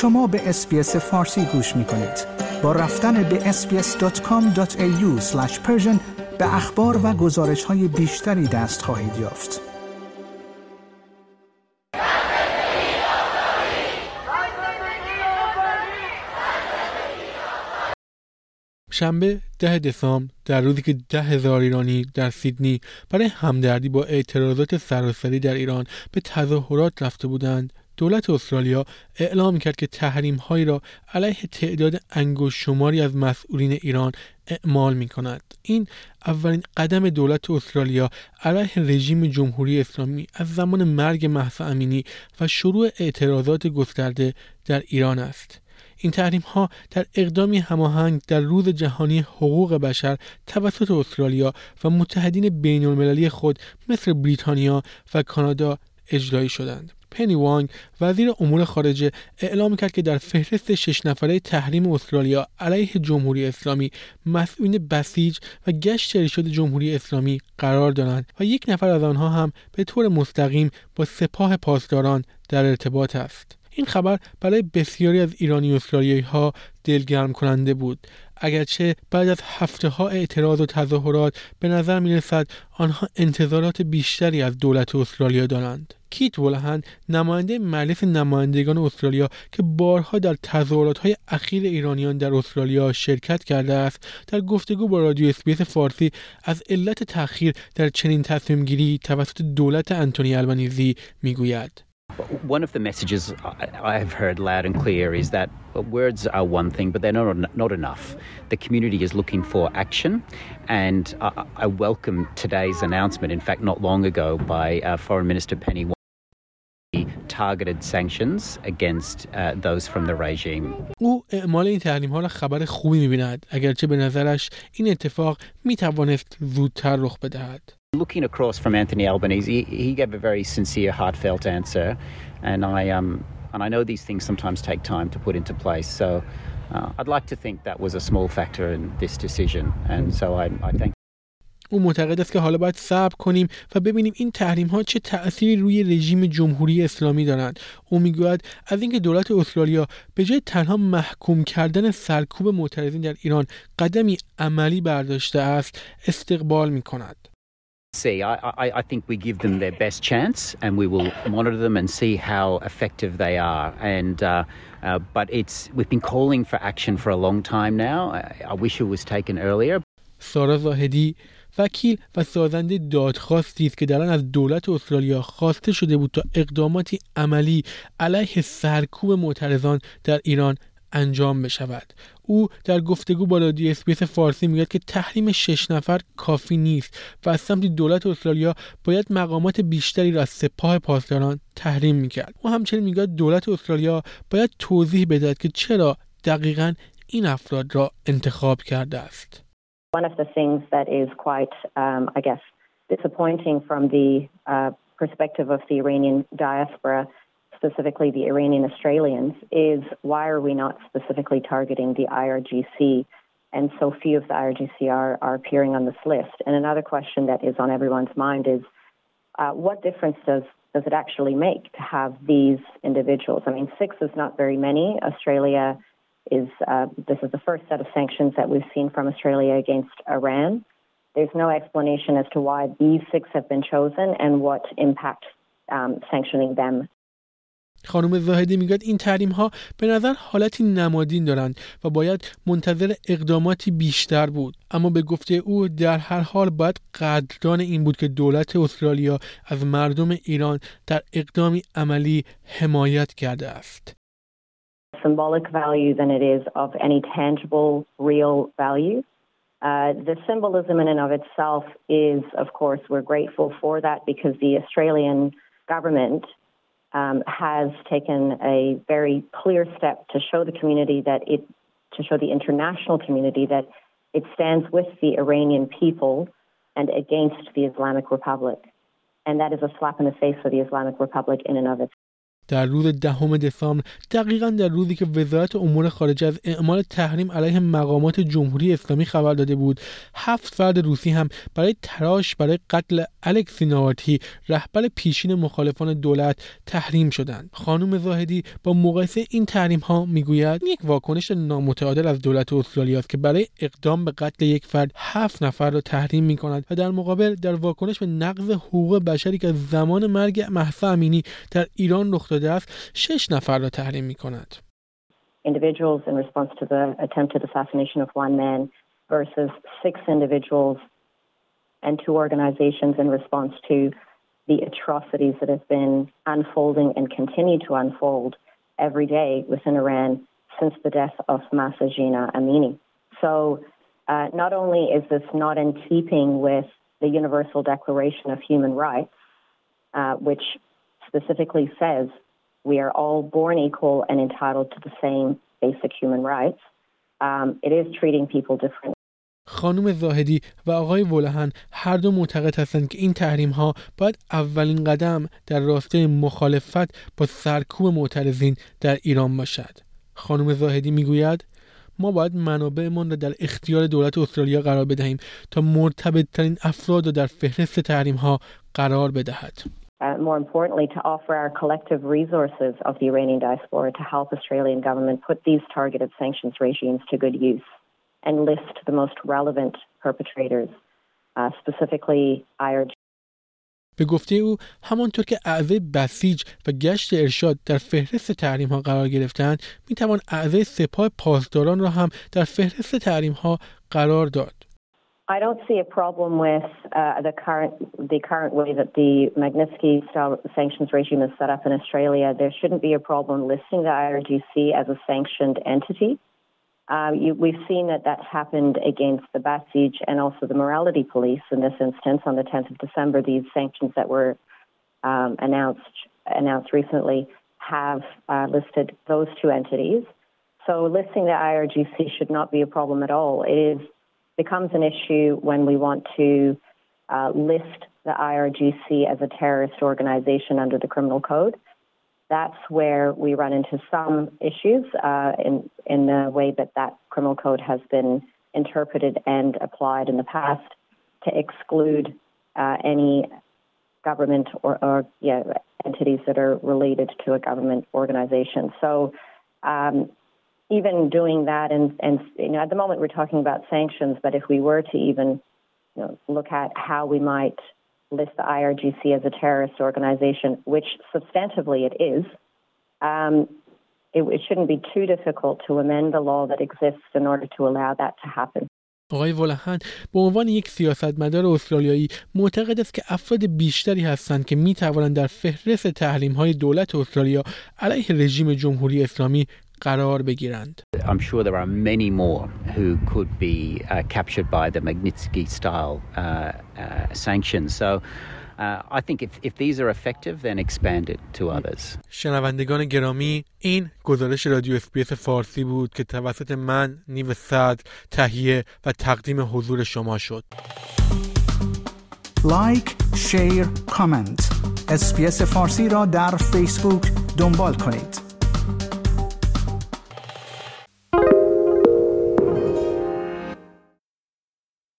شما به اسپیس فارسی گوش می کنید. با رفتن به sbs.com.au به اخبار و گزارش های بیشتری دست خواهید یافت. شنبه ده دسامبر در روزی که ده هزار ایرانی در سیدنی برای همدردی با اعتراضات سراسری در ایران به تظاهرات رفته بودند دولت استرالیا اعلام کرد که تحریم هایی را علیه تعداد انگوش شماری از مسئولین ایران اعمال می کند. این اولین قدم دولت استرالیا علیه رژیم جمهوری اسلامی از زمان مرگ محسا امینی و شروع اعتراضات گسترده در ایران است. این تحریم ها در اقدامی هماهنگ در روز جهانی حقوق بشر توسط استرالیا و متحدین بین المللی خود مثل بریتانیا و کانادا اجرایی شدند. پنی وانگ وزیر امور خارجه اعلام کرد که در فهرست شش نفره تحریم استرالیا علیه جمهوری اسلامی مسئولین بسیج و گشت ارشاد جمهوری اسلامی قرار دارند و یک نفر از آنها هم به طور مستقیم با سپاه پاسداران در ارتباط است. این خبر برای بسیاری از ایرانی استرالیایی ها دلگرم کننده بود اگرچه بعد از هفته ها اعتراض و تظاهرات به نظر می رسد آنها انتظارات بیشتری از دولت استرالیا دارند. کیت ولهن نماینده مجلس نمایندگان استرالیا که بارها در تظاهرات های اخیر ایرانیان در استرالیا شرکت کرده است در گفتگو با رادیو SBS فارسی از علت تأخیر در چنین تصمیم گیری توسط دولت انتونی البنیزی می‌گوید. One of the messages I have heard loud and clear is that words are one thing, but they're not, not enough. The community is looking for action, and I, I welcome today's announcement, in fact, not long ago, by uh, Foreign Minister Penny targeted sanctions against uh, those from the regime. او اعمال این تحریم ها را خبر خوبی میبیند اگرچه به نظرش این اتفاق میتوانست زودتر رخ بدهد. Looking across from Anthony Albanese, he, gave a very sincere, heartfelt answer, and I um, and I know these things sometimes take time to put into place. So uh, I'd like to think that was a small factor in this decision, and so I, I thank. او معتقد است که حالا باید صبر کنیم و ببینیم این تحریم ها چه تأثیری روی رژیم جمهوری اسلامی دارند. او می‌گوید از اینکه دولت استرالیا به جای تنها محکوم کردن سرکوب معترضین در ایران قدمی عملی برداشته است استقبال می کند. see. I, I, I, think we give them their best chance, and we will monitor them and see how effective they are. And uh, uh, but it's we've been calling for action for a long time now. I, I wish it was taken earlier. سارا زاهدی وکیل و سازنده دادخواستی است که در آن از دولت استرالیا خواسته شده بود تا اقداماتی عملی علیه سرکوب معترضان در ایران انجام بشود. او در گفتگو با رادیو SBS فارسی می‌گوید که تحریم شش نفر کافی نیست و از سمت دولت استرالیا باید مقامات بیشتری را از سپاه پاسداران تحریم می‌کرد. او همچنین می‌گوید دولت استرالیا باید توضیح بدهد که چرا دقیقا این افراد را انتخاب کرده است. One of the things that is quite, um, I guess, disappointing from the uh, perspective of the Iranian diaspora specifically the Iranian Australians, is why are we not specifically targeting the IRGC? And so few of the IRGC are, are appearing on this list. And another question that is on everyone's mind is uh, what difference does, does it actually make to have these individuals? I mean, six is not very many. Australia is, uh, this is the first set of sanctions that we've seen from Australia against Iran. There's no explanation as to why these six have been chosen and what impact um, sanctioning them خانم زاهدی می‌گوید این تحریم ها به نظر حالتی نمادین دارند و باید منتظر اقداماتی بیشتر بود. اما به گفته او در هر حال باید قدردان این بود که دولت استرالیا از مردم ایران در اقدامی عملی حمایت کرده است. Symbolic value than it is of any tangible real value. Uh, the symbolism in and of itself is, of course, we're grateful for that because the Australian government um, has taken a very clear step to show the community that it, to show the international community that it stands with the Iranian people and against the Islamic Republic. And that is a slap in the face for the Islamic Republic in and of itself. در روز دهم دسامبر دقیقا در روزی که وزارت امور خارجه از اعمال تحریم علیه مقامات جمهوری اسلامی خبر داده بود هفت فرد روسی هم برای تراش برای قتل الکسی ناواتی رهبر پیشین مخالفان دولت تحریم شدند. خانم زاهدی با مقایسه این تحریم ها می‌گوید یک واکنش نامتعادل از دولت استرالیا است که برای اقدام به قتل یک فرد هفت نفر را تحریم می کند و در مقابل در واکنش به نقض حقوق بشری که زمان مرگ محسا امینی در ایران رخ داده است شش نفر را تحریم می کند individuals in response to the attempted assassination of one man versus six individuals and two organizations in response to the atrocities that have been unfolding and continue to unfold every day within Iran since the death of Masa Amini. So, uh, not only is this not in keeping with the Universal Declaration of Human Rights, uh, which specifically says we are all born equal and entitled to the same basic human rights. Um, it is treating people differently. خانم زاهدی و آقای ولهن هر دو معتقد هستند که این تحریم ها باید اولین قدم در راسته مخالفت با سرکوب معترضین در ایران باشد. خانم زاهدی می‌گوید ما باید منابعمان را در اختیار دولت استرالیا قرار بدهیم تا مرتبط ترین افراد را در فهرست تحریم ها قرار بدهد. uh, more importantly, to offer our collective resources of the Iranian diaspora to help Australian government put these targeted sanctions regimes to good use and list the most relevant perpetrators, uh, specifically IRG. به گفته او همانطور که اعضای بسیج و گشت ارشاد در فهرست تحریم ها قرار گرفتند می توان اعضای سپاه پاسداران را هم در فهرست تحریم ها قرار داد I don't see a problem with uh, the current the current way that the Magnitsky style sanctions regime is set up in Australia. There shouldn't be a problem listing the IRGC as a sanctioned entity. Uh, you, we've seen that that happened against the Basij and also the Morality Police in this instance on the 10th of December. These sanctions that were um, announced announced recently have uh, listed those two entities. So listing the IRGC should not be a problem at all. It is becomes an issue when we want to uh, list the IRGC as a terrorist organization under the criminal code. That's where we run into some issues uh, in in the way that that criminal code has been interpreted and applied in the past to exclude uh, any government or, or yeah entities that are related to a government organization. So um, even doing that, and, and you know, at the moment we're talking about sanctions, but if we were to even you know, look at how we might list the IRGC as a terrorist organization, which substantively it is, um, it, it shouldn't be too difficult to amend the law that exists in order to allow that to happen. آقای ولهن به عنوان یک سیاستمدار استرالیایی معتقد است که افراد بیشتری هستند که می توانند در فهرست تحریم های دولت استرالیا علیه رژیم جمهوری اسلامی قرار بگیرند. I'm sure there are many more who could be uh, captured by the Magnitsky style uh, uh, sanctions. So Uh, I think if, if these are effective, then expand it to others. شنوندگان گرامی این گزارش رادیو SBS فارسی بود که توسط من نیو صدر تهیه و تقدیم حضور شما شد like، share، comment SBS فارسی را در فیسبوک دنبال کنید